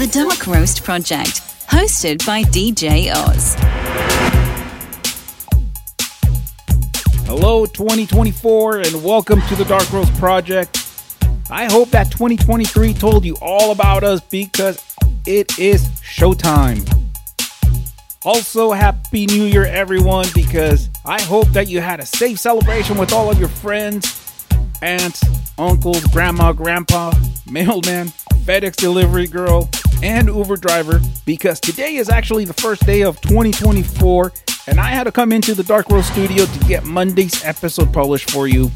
The Dark Roast Project, hosted by DJ Oz. Hello, 2024, and welcome to the Dark Roast Project. I hope that 2023 told you all about us because it is showtime. Also, Happy New Year, everyone, because I hope that you had a safe celebration with all of your friends, aunts, uncles, grandma, grandpa, mailman, FedEx delivery girl, and Uber driver, because today is actually the first day of 2024, and I had to come into the Dark Roast studio to get Monday's episode published for you.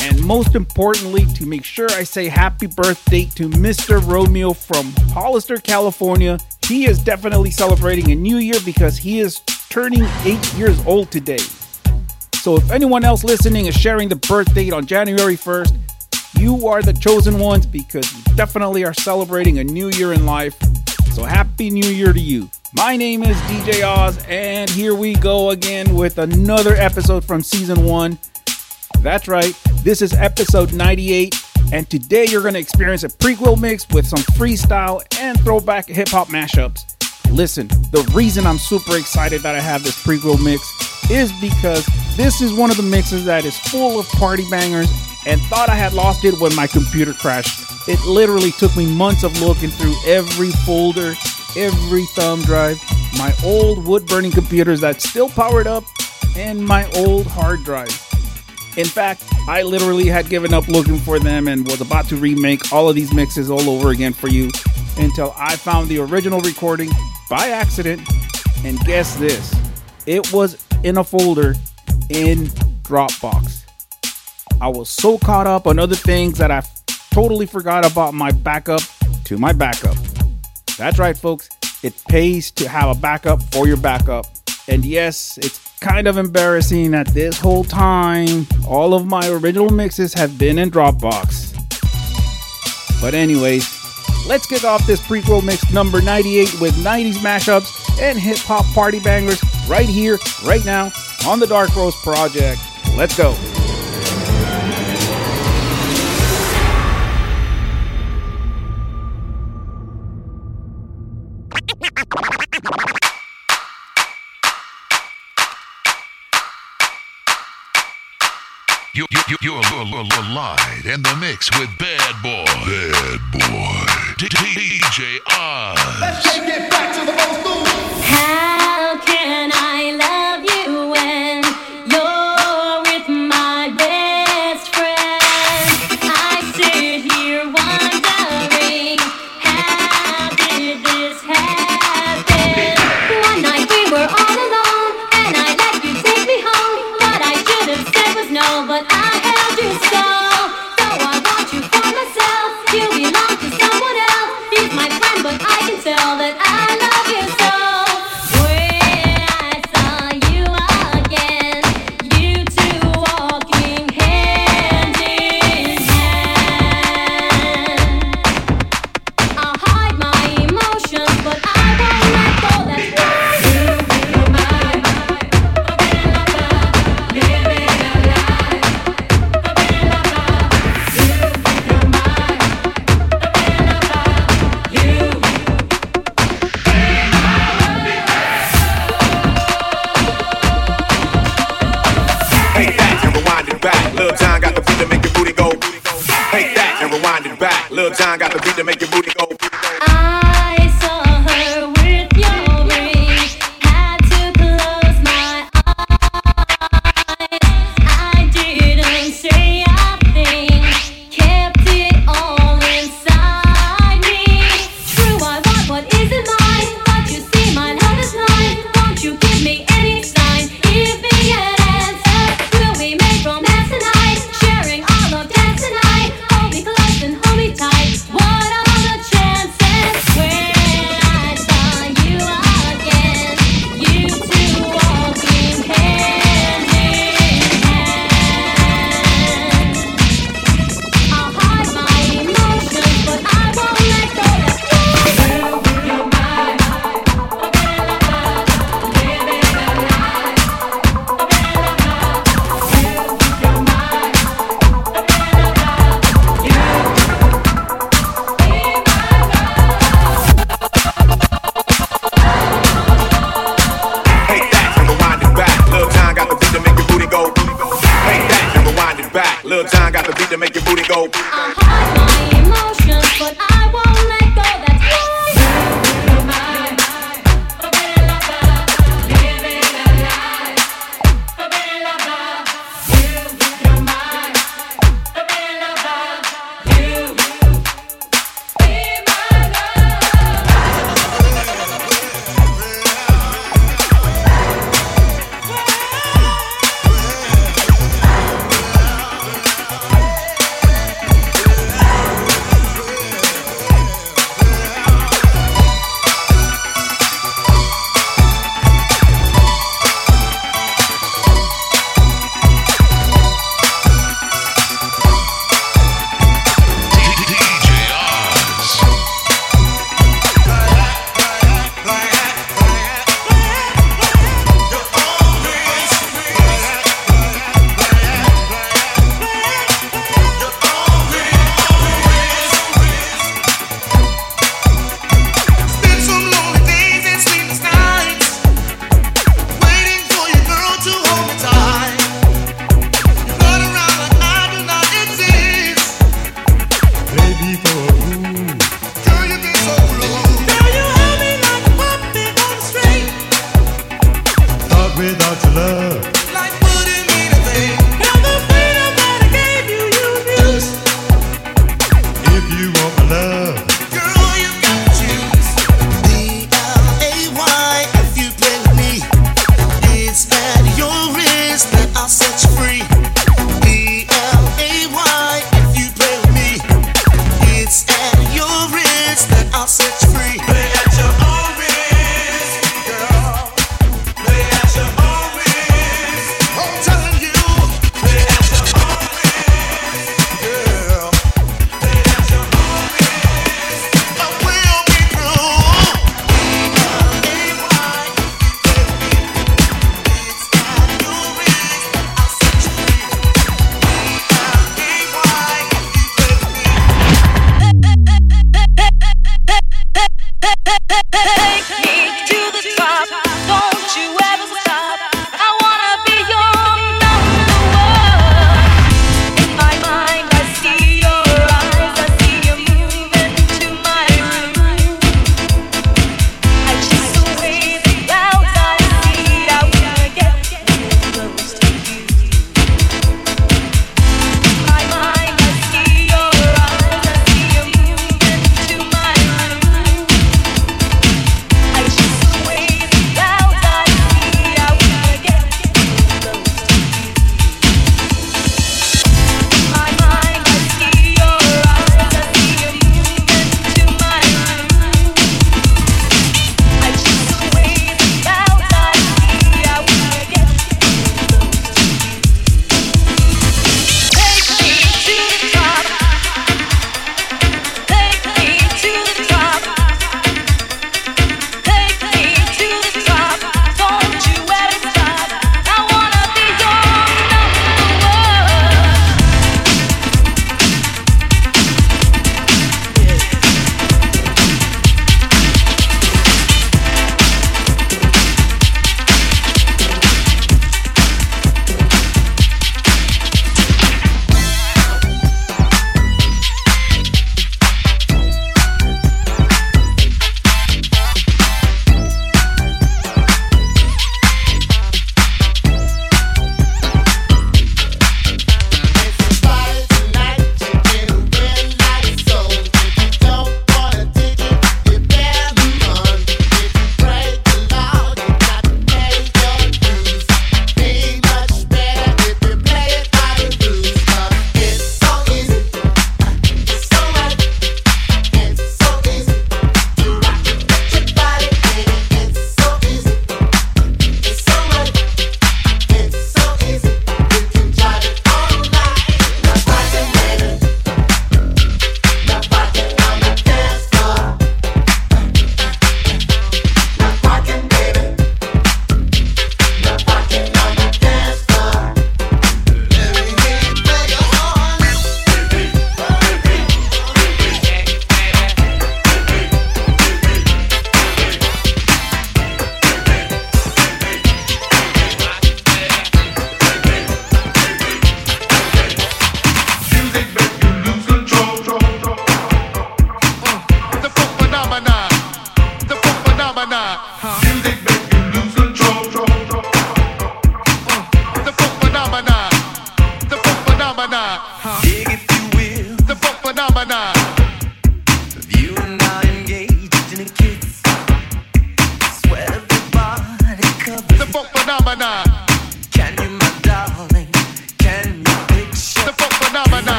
And most importantly, to make sure I say happy birthday to Mr. Romeo from Hollister, California. He is definitely celebrating a new year because he is turning eight years old today. So if anyone else listening is sharing the birth date on January 1st, you are the chosen ones because you definitely are celebrating a new year in life. So happy new year to you. My name is DJ Oz, and here we go again with another episode from season one. That's right, this is episode 98, and today you're going to experience a prequel mix with some freestyle and throwback hip hop mashups. Listen, the reason I'm super excited that I have this prequel mix is because this is one of the mixes that is full of party bangers and thought I had lost it when my computer crashed. It literally took me months of looking through every folder, every thumb drive, my old wood burning computers that still powered up, and my old hard drive. In fact, I literally had given up looking for them and was about to remake all of these mixes all over again for you until I found the original recording by accident. And guess this it was in a folder in Dropbox. I was so caught up on other things that I totally forgot about my backup to my backup. That's right, folks. It pays to have a backup for your backup. And yes, it's kind of embarrassing that this whole time, all of my original mixes have been in Dropbox. But, anyways, let's kick off this prequel mix number 98 with 90s mashups and hip hop party bangers right here, right now on the Dark Roast Project. Let's go. You, you, you, you're live in the mix with Bad Boy. Bad Boy. DJ Oz. Let's take it back to the old school. Lil Jon got the beat to make your booty go.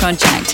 Project,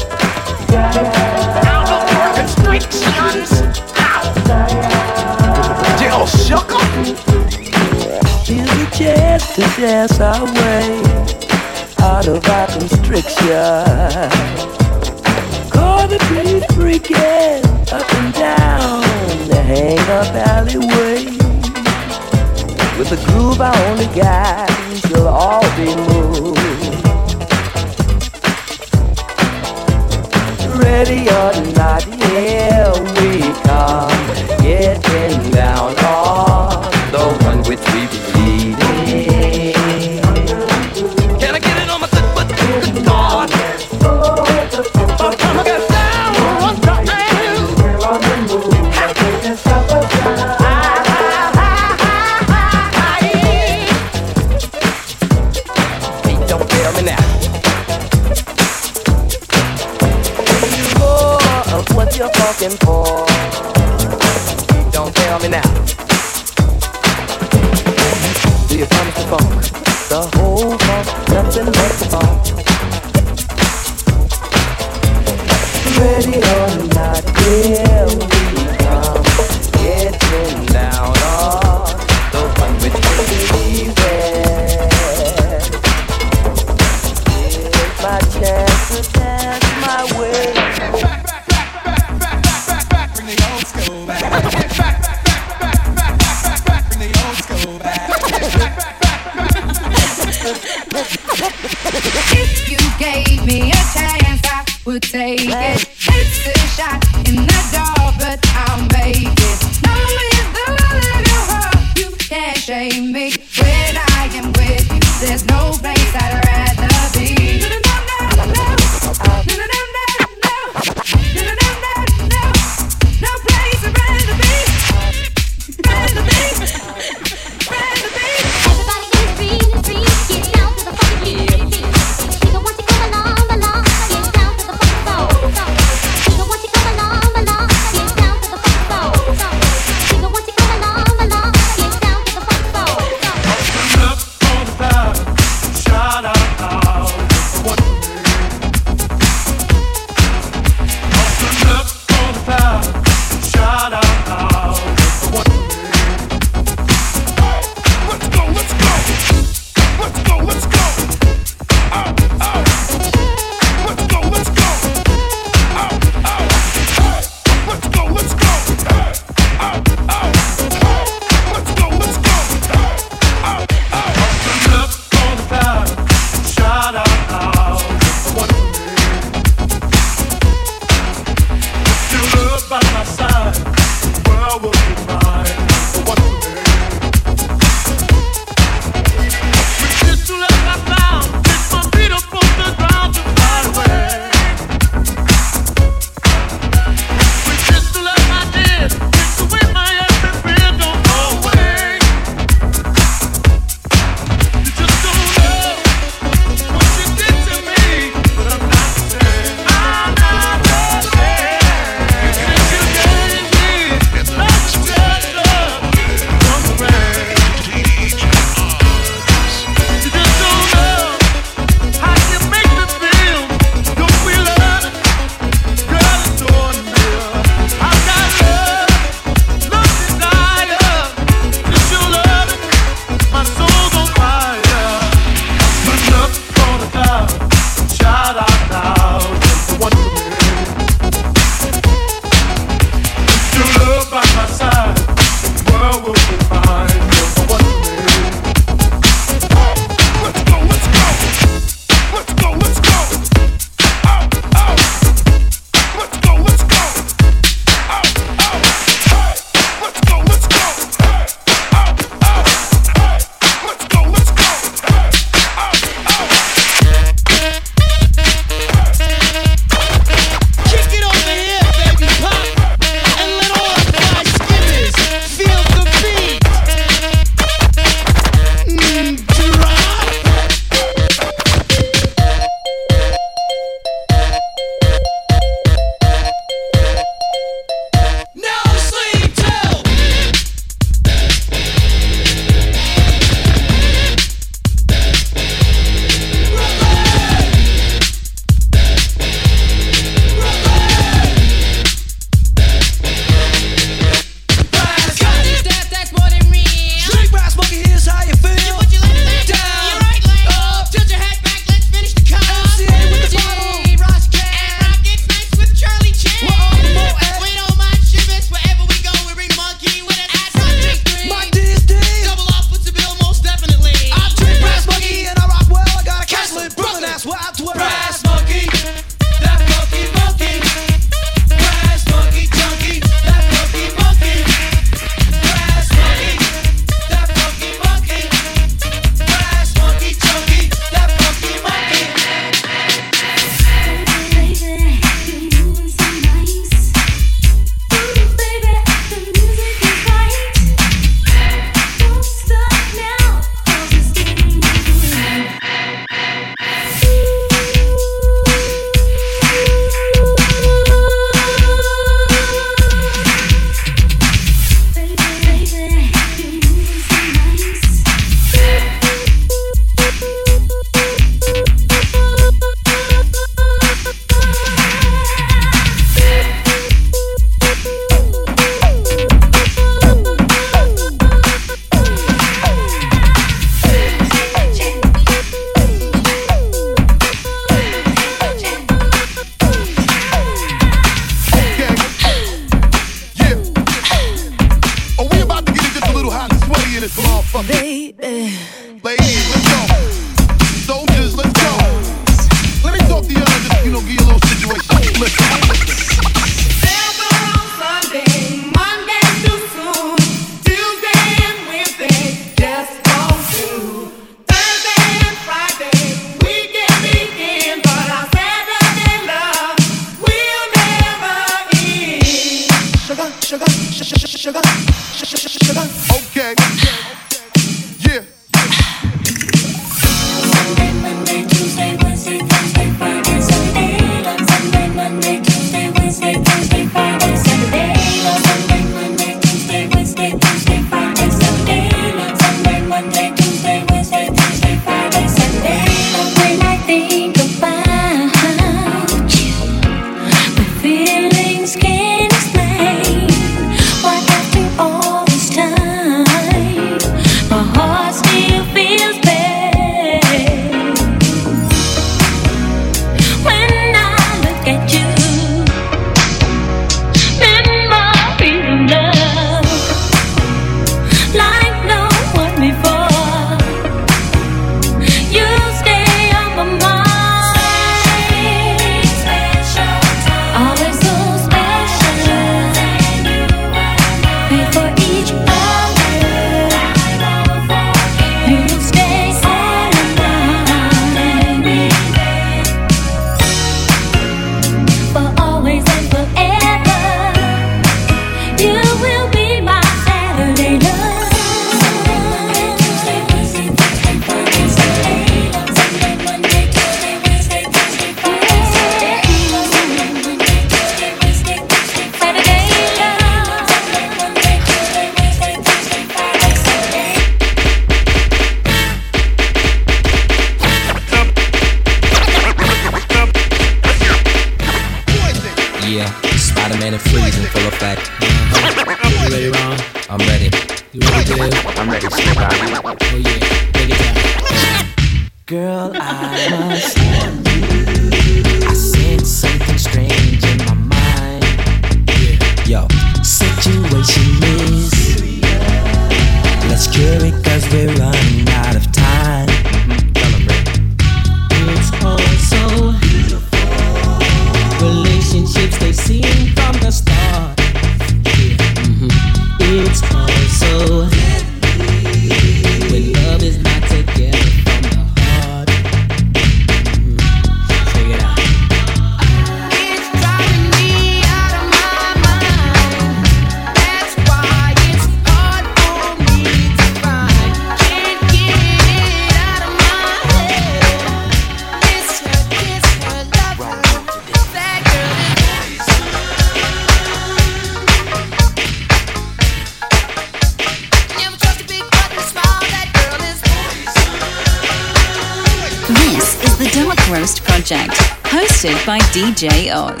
DJ Oz.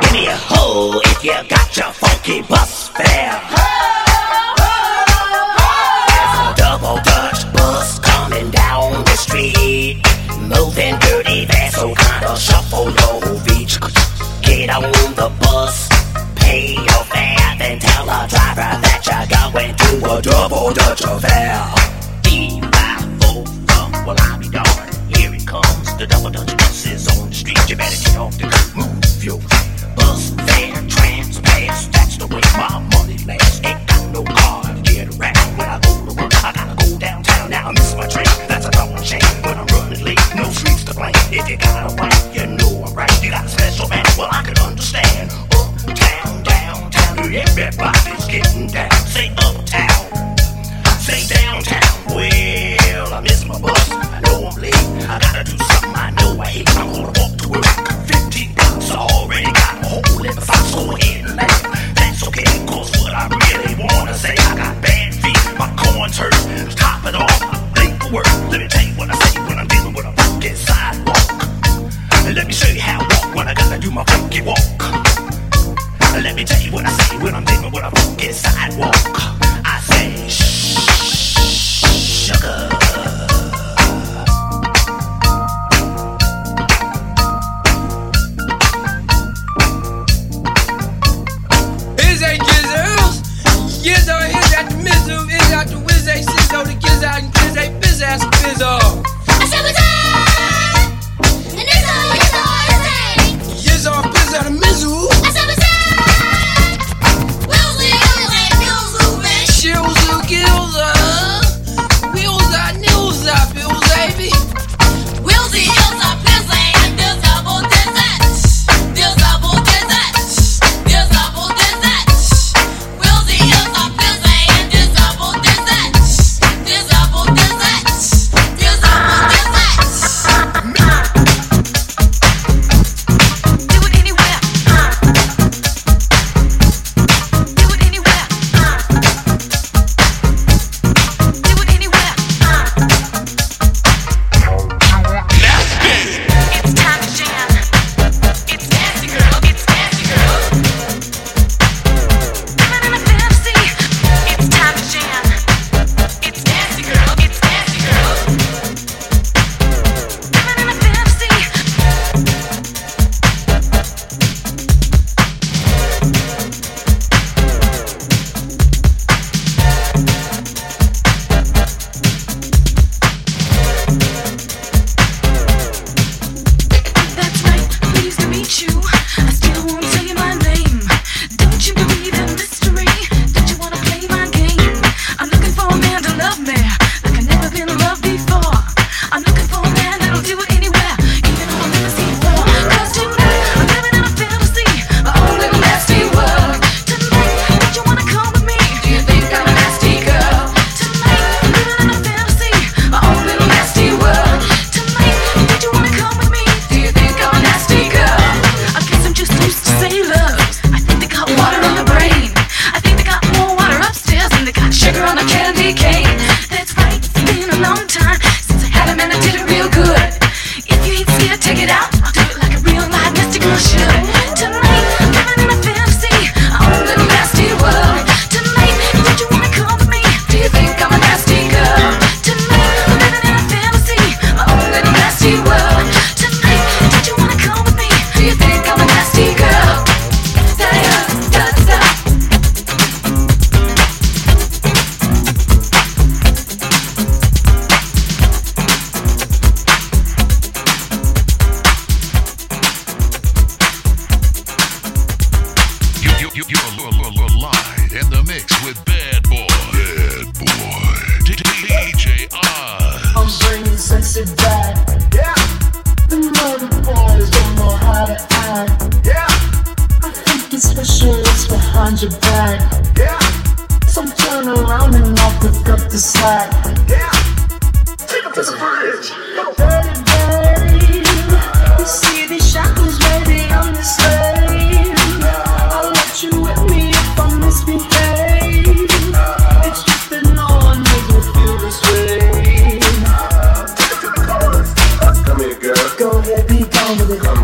Give me a hoe if you got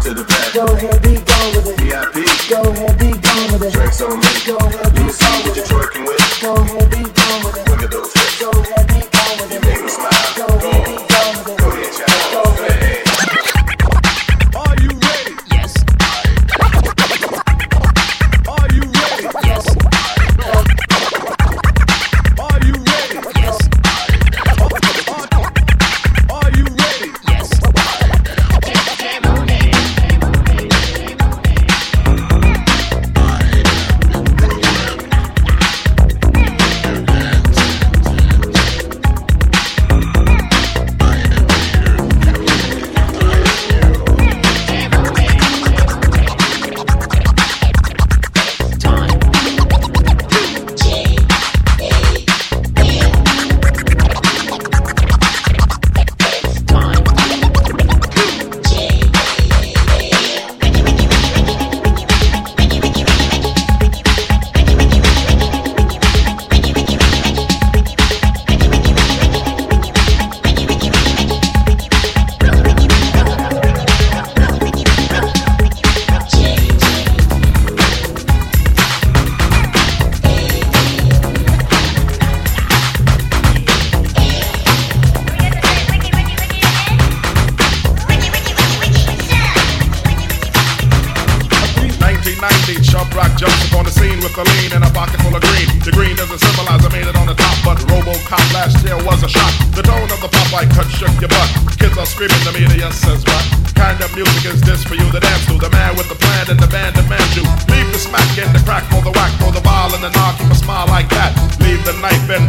to the back. Go ahead,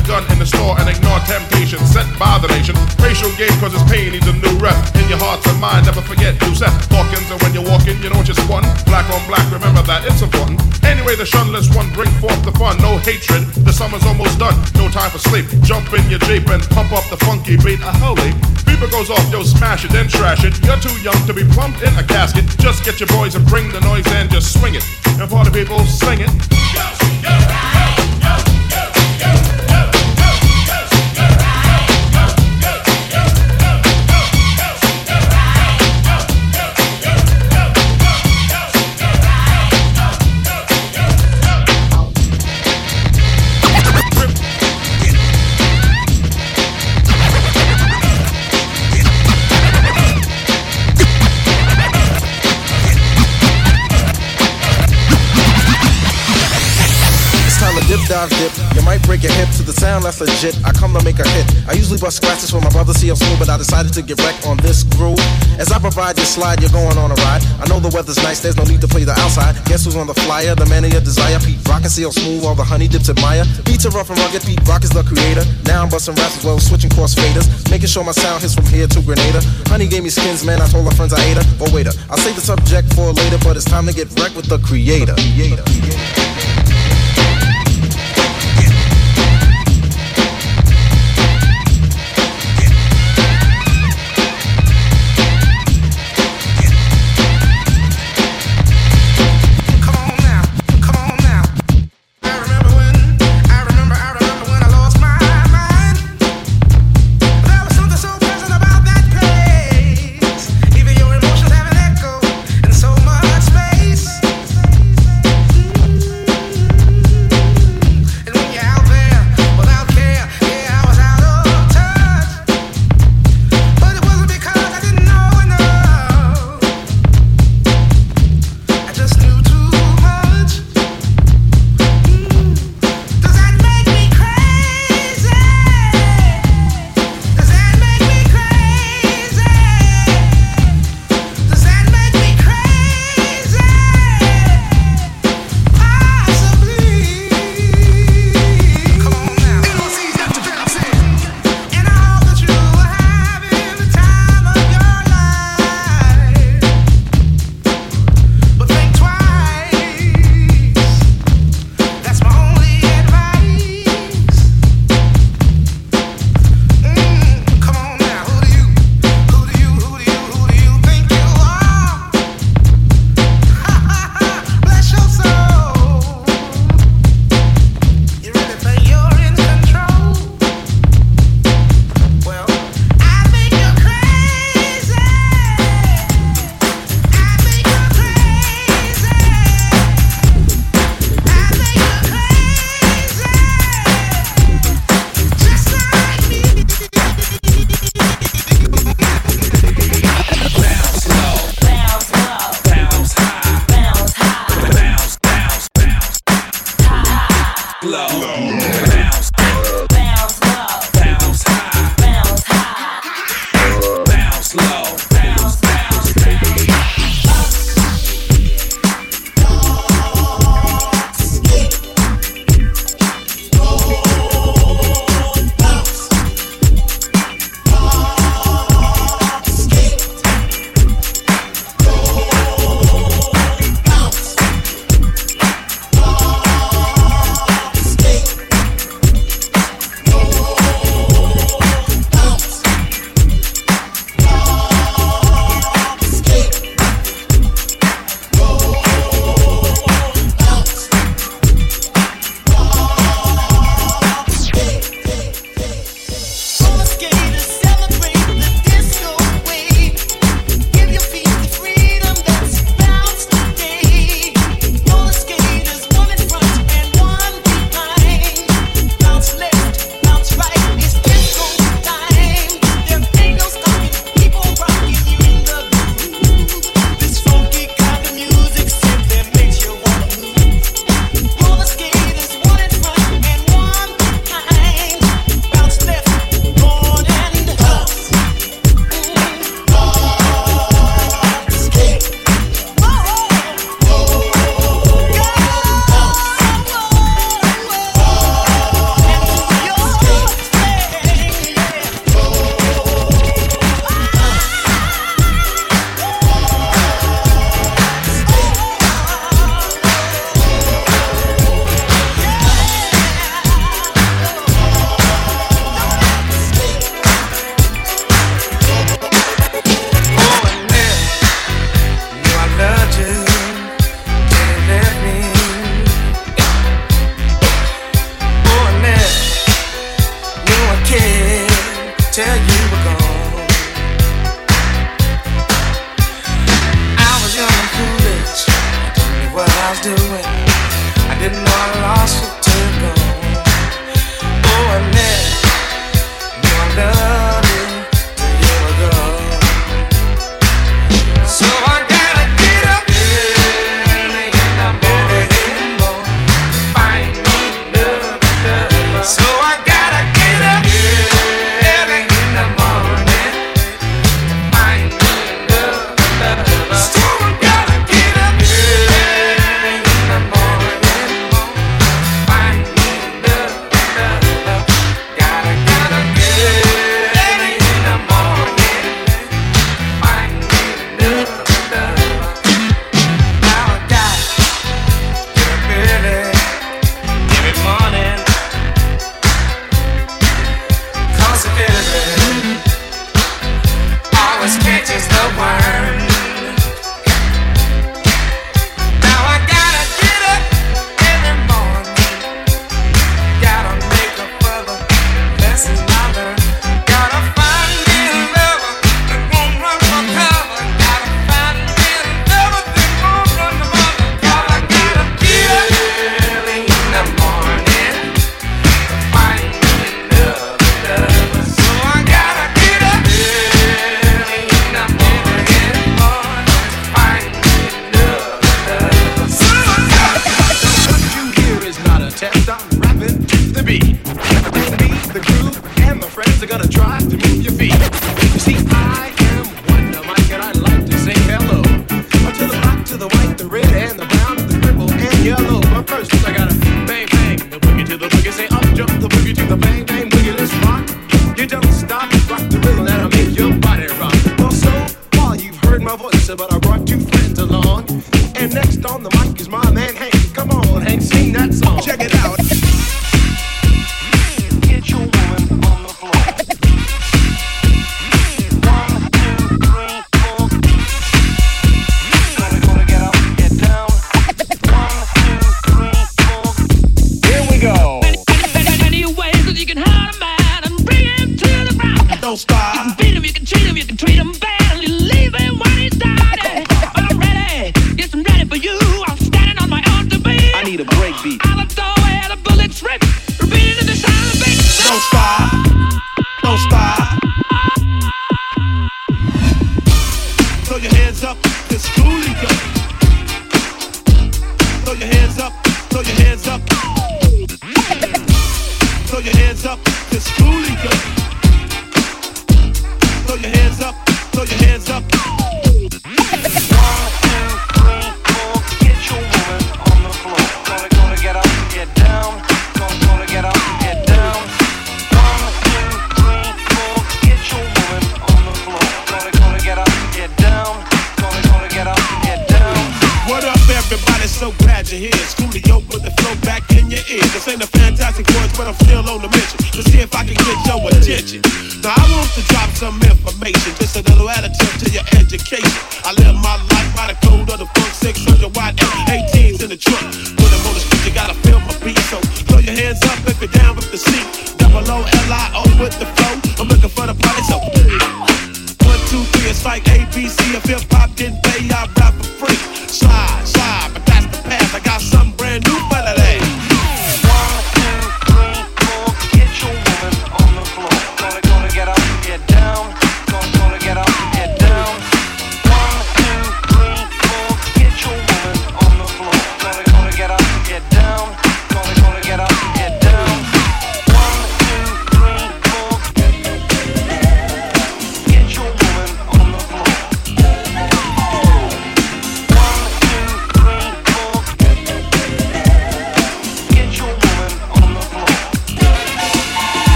the gun in the store and ignore temptation sent by the nation. Racial game cause it's pain needs a new rep. In your hearts and mind, never forget Yusef Hawkins. And when you're walking, you know what you spun. Black on black, remember that, it's important. Anyway, the shunless one bring forth the fun. No hatred, the summer's almost done. No time for sleep. Jump in your Jeep and pump up the funky beat. A holy. Beeper goes off, yo, smash it, then trash it. You're too young to be plumped in a casket. Just get your boys and bring the noise and just swing it. And party people, sing it. It's dive, dip. You might break your hip to the sound that's legit. I come to make a hit. I usually bust scratches for my brother CL Smooth, but I decided to get wrecked on this groove. As I provide your slide, you're going on a ride. I know the weather's nice, there's no need to play the outside. Guess who's on the flyer? The man of your desire. Pete Rock and CL Smooth, all the honey dips admire. Beats are rough and rugged, Pete Rock is the creator. Now I'm busting raps as well switching cross faders. Making sure my sound hits from here to Grenada. Honey gave me skins, man, I told her friends I ate her. But waiter, I'll save the subject for later, but it's time to get wrecked with the creator. creator. Even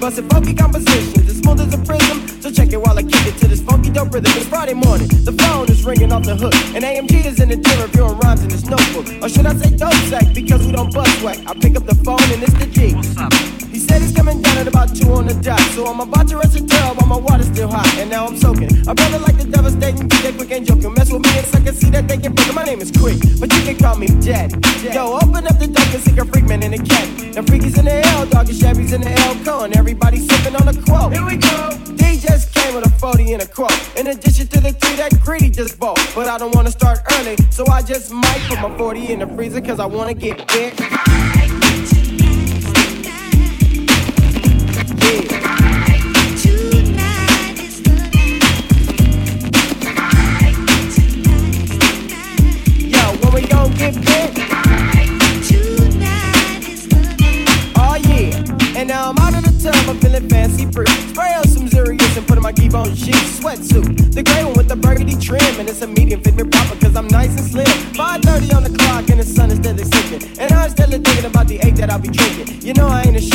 trip. We're busting But I don't wanna start early, so I just might put my 40 in the freezer cause I wanna get big. that I be drinking. You know I ain't a.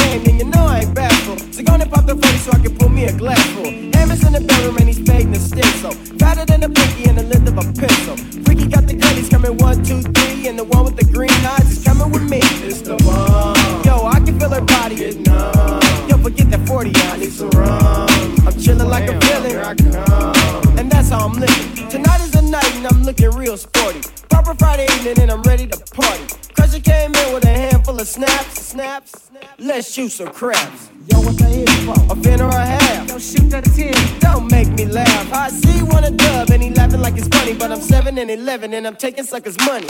Let's shoot some craps. Yo, what the hit for? A fin or a half. Yo, shoot that a 10. Don't make me laugh. I see one a dub and he laughing like it's funny. But I'm 7 and 11 and I'm taking suckers' money.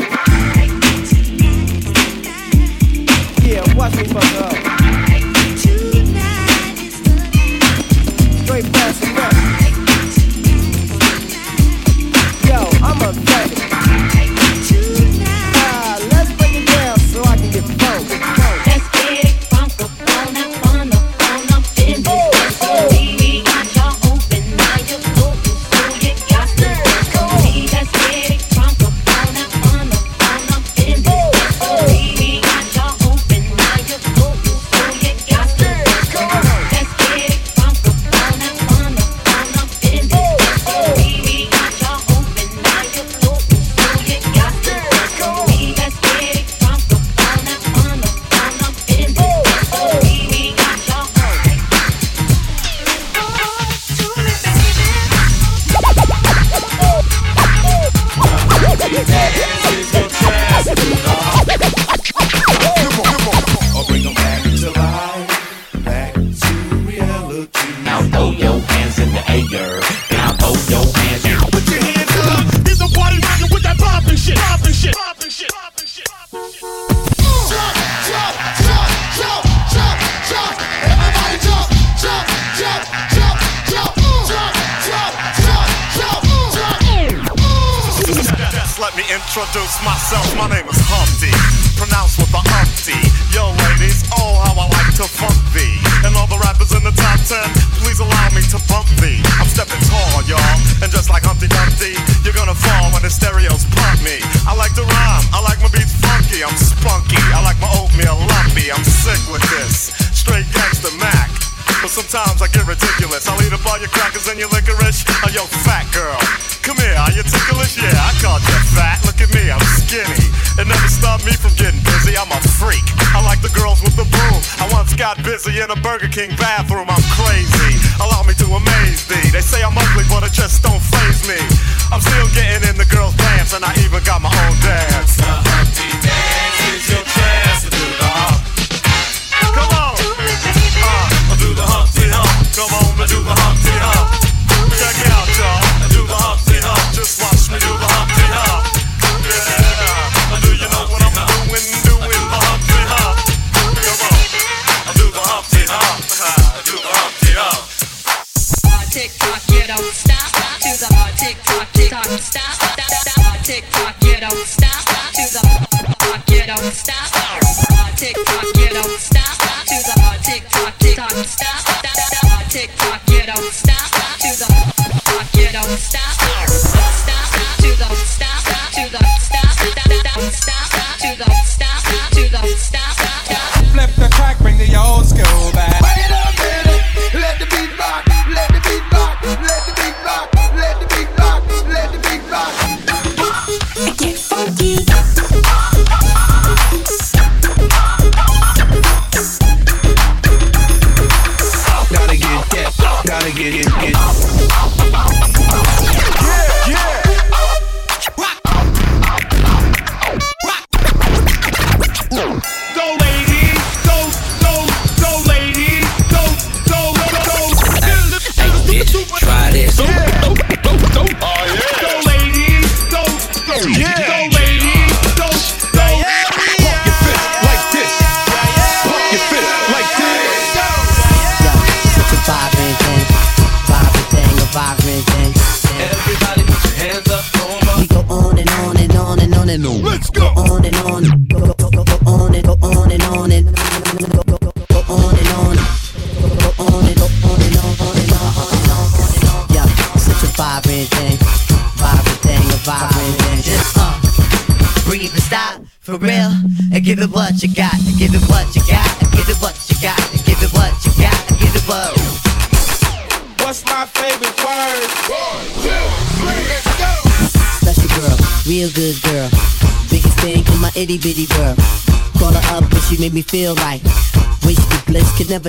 Yeah, watch me fuck up. Straight past the. introduce myself, my name is Humpty. Pronounced with a Humpty. Yo, ladies, oh, how I like to funk thee. And all the rappers in the top ten, please allow me to bump thee. I'm stepping tall, y'all. And just like Humpty Dumpty, you're gonna fall when the stereos pump me. I like to rhyme, I like my beats funky, I'm spunky. I like my oatmeal lumpy, I'm sick with this. Straight gangsta Mac. But sometimes I get ridiculous. I'll eat up all your crackers and your licorice. Oh, yo, fat girl. Come here, are you ticklish? Yeah, I called you fat me from getting busy, I'm a freak. I like the girls with the boom. I once got busy in a Burger King bathroom, I'm crazy. Allow me to amaze thee. They say I'm ugly, but it just don't phase me. I'm still getting in the girls' pants, and I even got my own dance.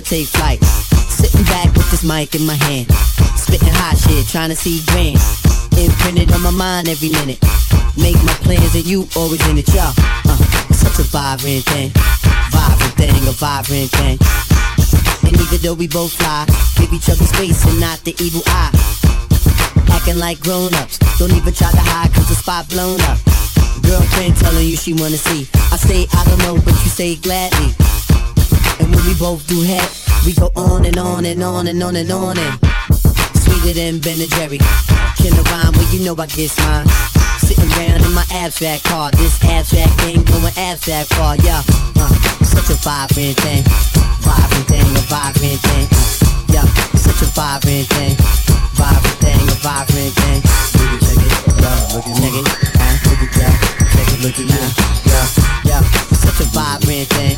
Take flight. Sitting back with this mic in my hand, spitting hot shit, trying to see grand. Imprinted on my mind every minute. Make my plans and you always in it, y'all. Uh, such a vibrant thing, vibrant thing, a vibrant thing. And even though we both fly, give each other space and not the evil eye. Acting like grown-ups, don't even try to hide cause the spot blown up. Girlfriend telling you she wanna see. I say I don't know, but you say gladly. And when we both do head, we go on and on and on and on and on and sweeter than Ben and Jerry. Can I rhyme? Well, you know I get mine. Sitting around in my abstract car, this abstract thing going abstract far, yeah. Uh, such a vibrant thing, vibrant thing, a vibrant thing. Uh, yeah, such a vibrant thing, vibrant thing, a vibrant thing. Look at check it, yeah, look at check it, uh, look at yeah, check it, look at now, yeah, yeah. Such a vibrant thing,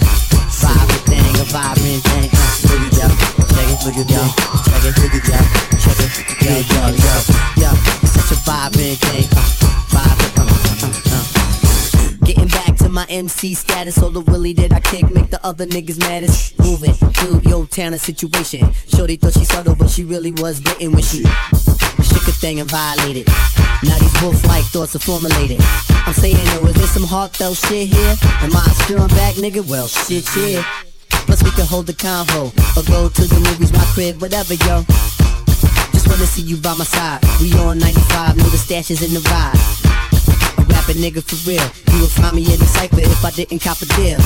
vibrant thing, a vibrant thing. Uh, look at yeah, check it, yeah, check it, look at yeah, check it, yeah, yeah, yeah, yeah. Such a vibrant thing, uh, vibrant, uh, uh. Getting back to my MC status, all the willy that I kick make the other niggas maddest. Moving through your town of situation. Shorty thought she subtle, but she really was bitten when she a thing and violated. Now these wolf-like thoughts are formulated. I'm saying, yo, is there some heartfelt shit here? Am I still back, nigga? Well, shit, yeah. Plus we can hold the convo or go to the movies, my crib, whatever, yo. Just wanna see you by my side. We on 95, know the stash is in the ride. A rapping nigga for real. You would find me in the cypher if I didn't cop a deal.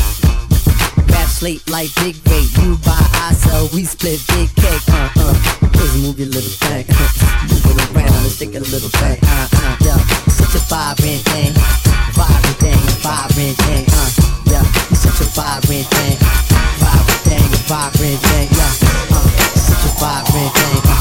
Rap slate like big rate. You buy, I sell, we split big cake. Uh uh. Please move your little thing. move it around and stick a little thing. Uh uh. Yeah, such a vibrant thing. Vibrant thing, vibrant thing. Uh yeah, such a vibrant thing. Vibrant thing, vibrant thing. Yeah, uh, such a vibrant thing.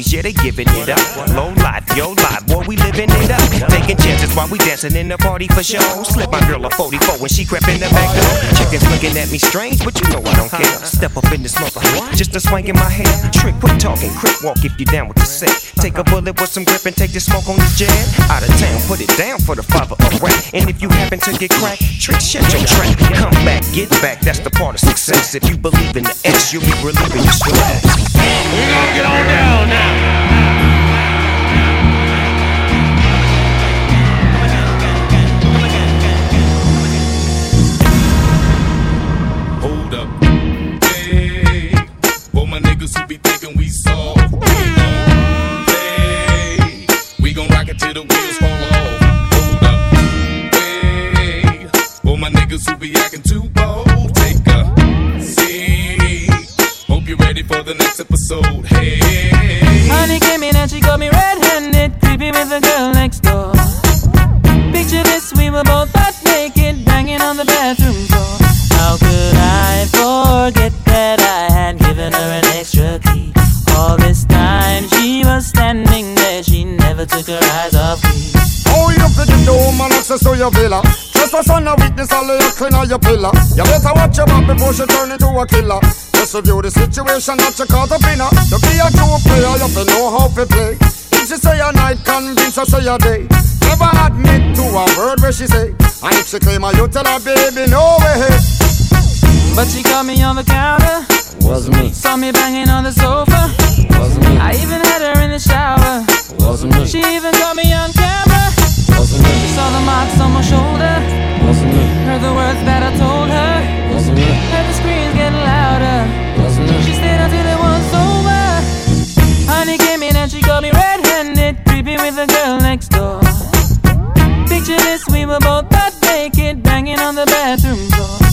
Yeah, they giving it up. Low dancing in the party for show. Slip my girl a 44 when she crept in the back door. Chickens looking at me strange, but you know I don't care. Step up in this mother, just a swank in my hair. Trick, quit talking, quick walk if you down with the set. Take a bullet with some grip and take the smoke on the jet. Out of town, put it down for the father of rap. And if you happen to get cracked, trick, shut your trap. Come back, get back, that's the part of success. If you believe in the S, you'll be relieving your stress. We gonna get on down now. episode. Hey, honey came in and she got me red-handed, creepy with the girl next door. Picture this, we were both butt naked, banging on the bathroom floor. How could I forget that I had given her an extra key? All this time she was standing there, she never took her eyes off me. Oh, you have to get the woman access to your villa. Just a son of weakness, all of your clean on your pillar. You better watch your back before she turn into a killer. Just review the situation that you caught up in her. To be a true player, you have to know how to play. If she say a night, convince her say a day. Never admit to a word where she say. And if she claim her, you tell her, baby, no way. But she caught me on the counter. Wasn't me. Saw me banging on the sofa. Wasn't me. I even had her in the shower. Wasn't me. She even caught me on camera. Wasn't me. Saw the marks on my shoulder. Wasn't me. Heard the words that I told her. Wasn't me. Heard the screams getting louder. Wasn't me. She stayed until it was over. Honey came in and she got me red-handed, creeping with the girl next door. Picture this, we were both butt naked, banging on the bathroom door.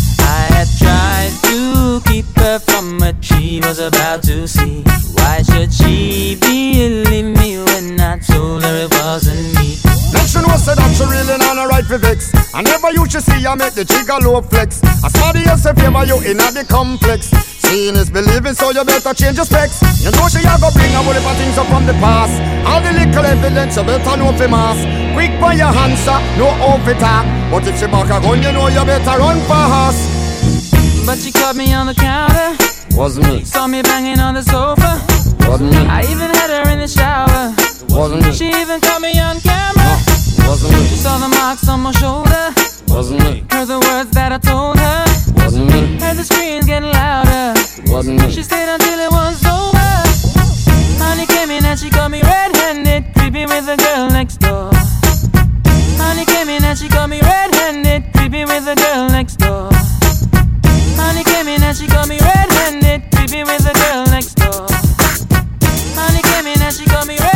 What she was about to see. Why should she believe me when I told her it wasn't me? Let you know say that she really not a right for vex. I never you should see her make the trigger low flex. As somebody else if favor you in the complex. Seeing is believing, so you better change your specs. You know she a go bring a whole heap of things up from the past. All the little evidence you better know for mass. Quick by your answer, no off it talk. But if she back a gun, you know you better run fast. But she caught me on the counter. Wasn't me. Saw me banging on the sofa. Wasn't me. I even had her in the shower. Wasn't me. She even caught me on camera. Wasn't me. She saw the marks on my shoulder. Wasn't me. Heard the words that I told her. Wasn't me. Heard the screams getting louder. Wasn't me. She stayed until it was over. Honey came in and she caught me red-handed, creepy with the girl next door. Honey came in and she caught me red-handed, creepy with the girl next door. Honey came in and she caught me red-handed, creepy with the girl next door. Honey came in and she caught me red-handed,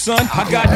son. I got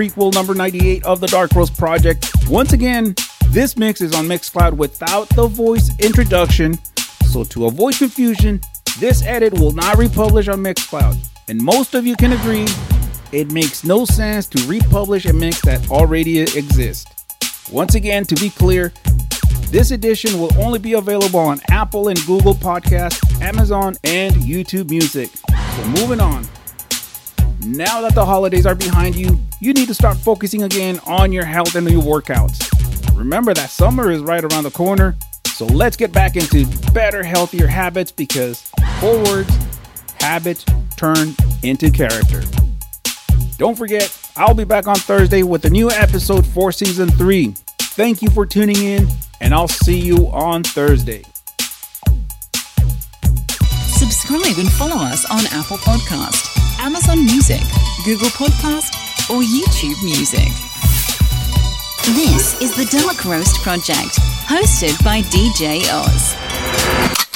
prequel number 98 of the Dark Roast Project. Once again, this mix is on Mixcloud without the voice introduction, so to avoid confusion, this edit will not republish on Mixcloud. And most of you can agree, it makes no sense to republish a mix that already exists. Once again, to be clear, this edition will only be available on Apple and Google Podcasts, Amazon, and YouTube Music. So moving on. Now that the holidays are behind you, you need to start focusing again on your health and your workouts. Remember that summer is right around the corner, so let's get back into better, healthier habits because four words, habits turn into character. Don't forget, I'll be back on Thursday with a new episode for season three. Thank you for tuning in, and I'll see you on Thursday. Subscribe and follow us on Apple Podcast, Amazon Music, Google Podcast, or YouTube Music. This is the Dark Roast Project, hosted by DJ Oz.